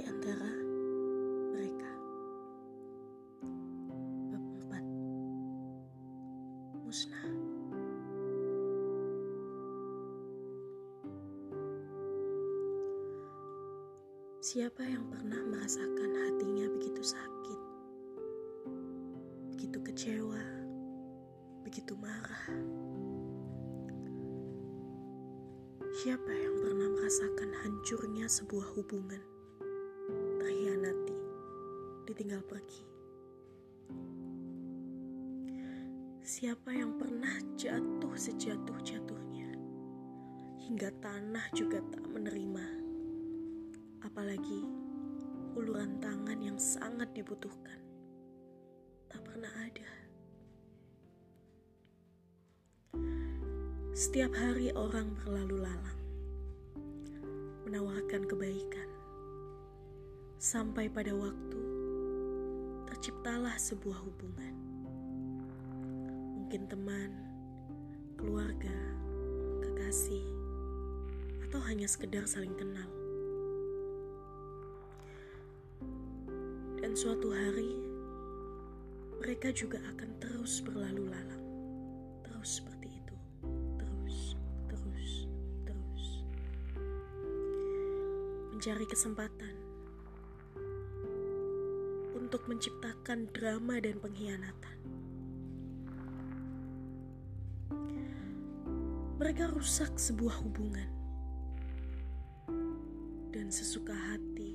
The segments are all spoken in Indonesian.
di antara mereka. Bab Musnah Siapa yang pernah merasakan hatinya begitu sakit, begitu kecewa, begitu marah? Siapa yang pernah merasakan hancurnya sebuah hubungan? Ditinggal pergi? Siapa yang pernah jatuh sejatuh-jatuhnya, hingga tanah juga tak menerima? apalagi uluran tangan yang sangat dibutuhkan, tak pernah ada. Setiap hari orang berlalu lalang, menawarkan kebaikan, sampai pada waktu terciptalah sebuah hubungan. Mungkin teman, keluarga, kekasih, atau hanya sekedar saling kenal. Dan suatu hari mereka juga akan terus berlalu lalang. Terus seperti itu. Terus, terus, terus. Mencari kesempatan untuk menciptakan drama dan pengkhianatan. Mereka rusak sebuah hubungan dan sesuka hati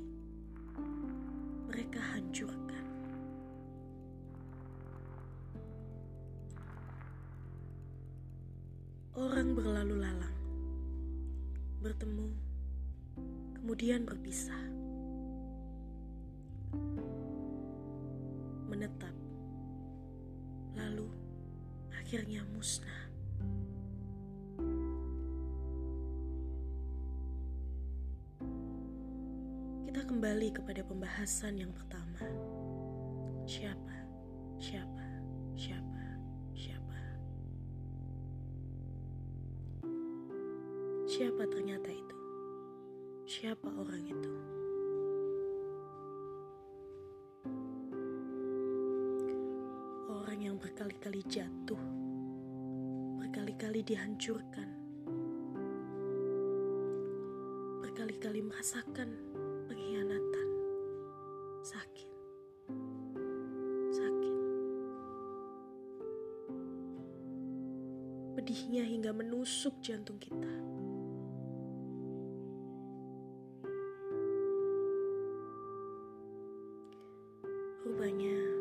mereka hancurkan. Orang berlalu lalang, bertemu, kemudian berpisah, akhirnya musnah. kita kembali kepada pembahasan yang pertama. Siapa? Siapa? Siapa? Siapa? Siapa ternyata itu? Siapa orang itu? Yang berkali-kali jatuh, berkali-kali dihancurkan, berkali-kali merasakan pengkhianatan, sakit, sakit. Pedihnya hingga menusuk jantung kita. Rupanya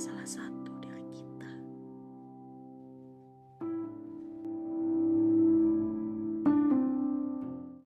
salah satu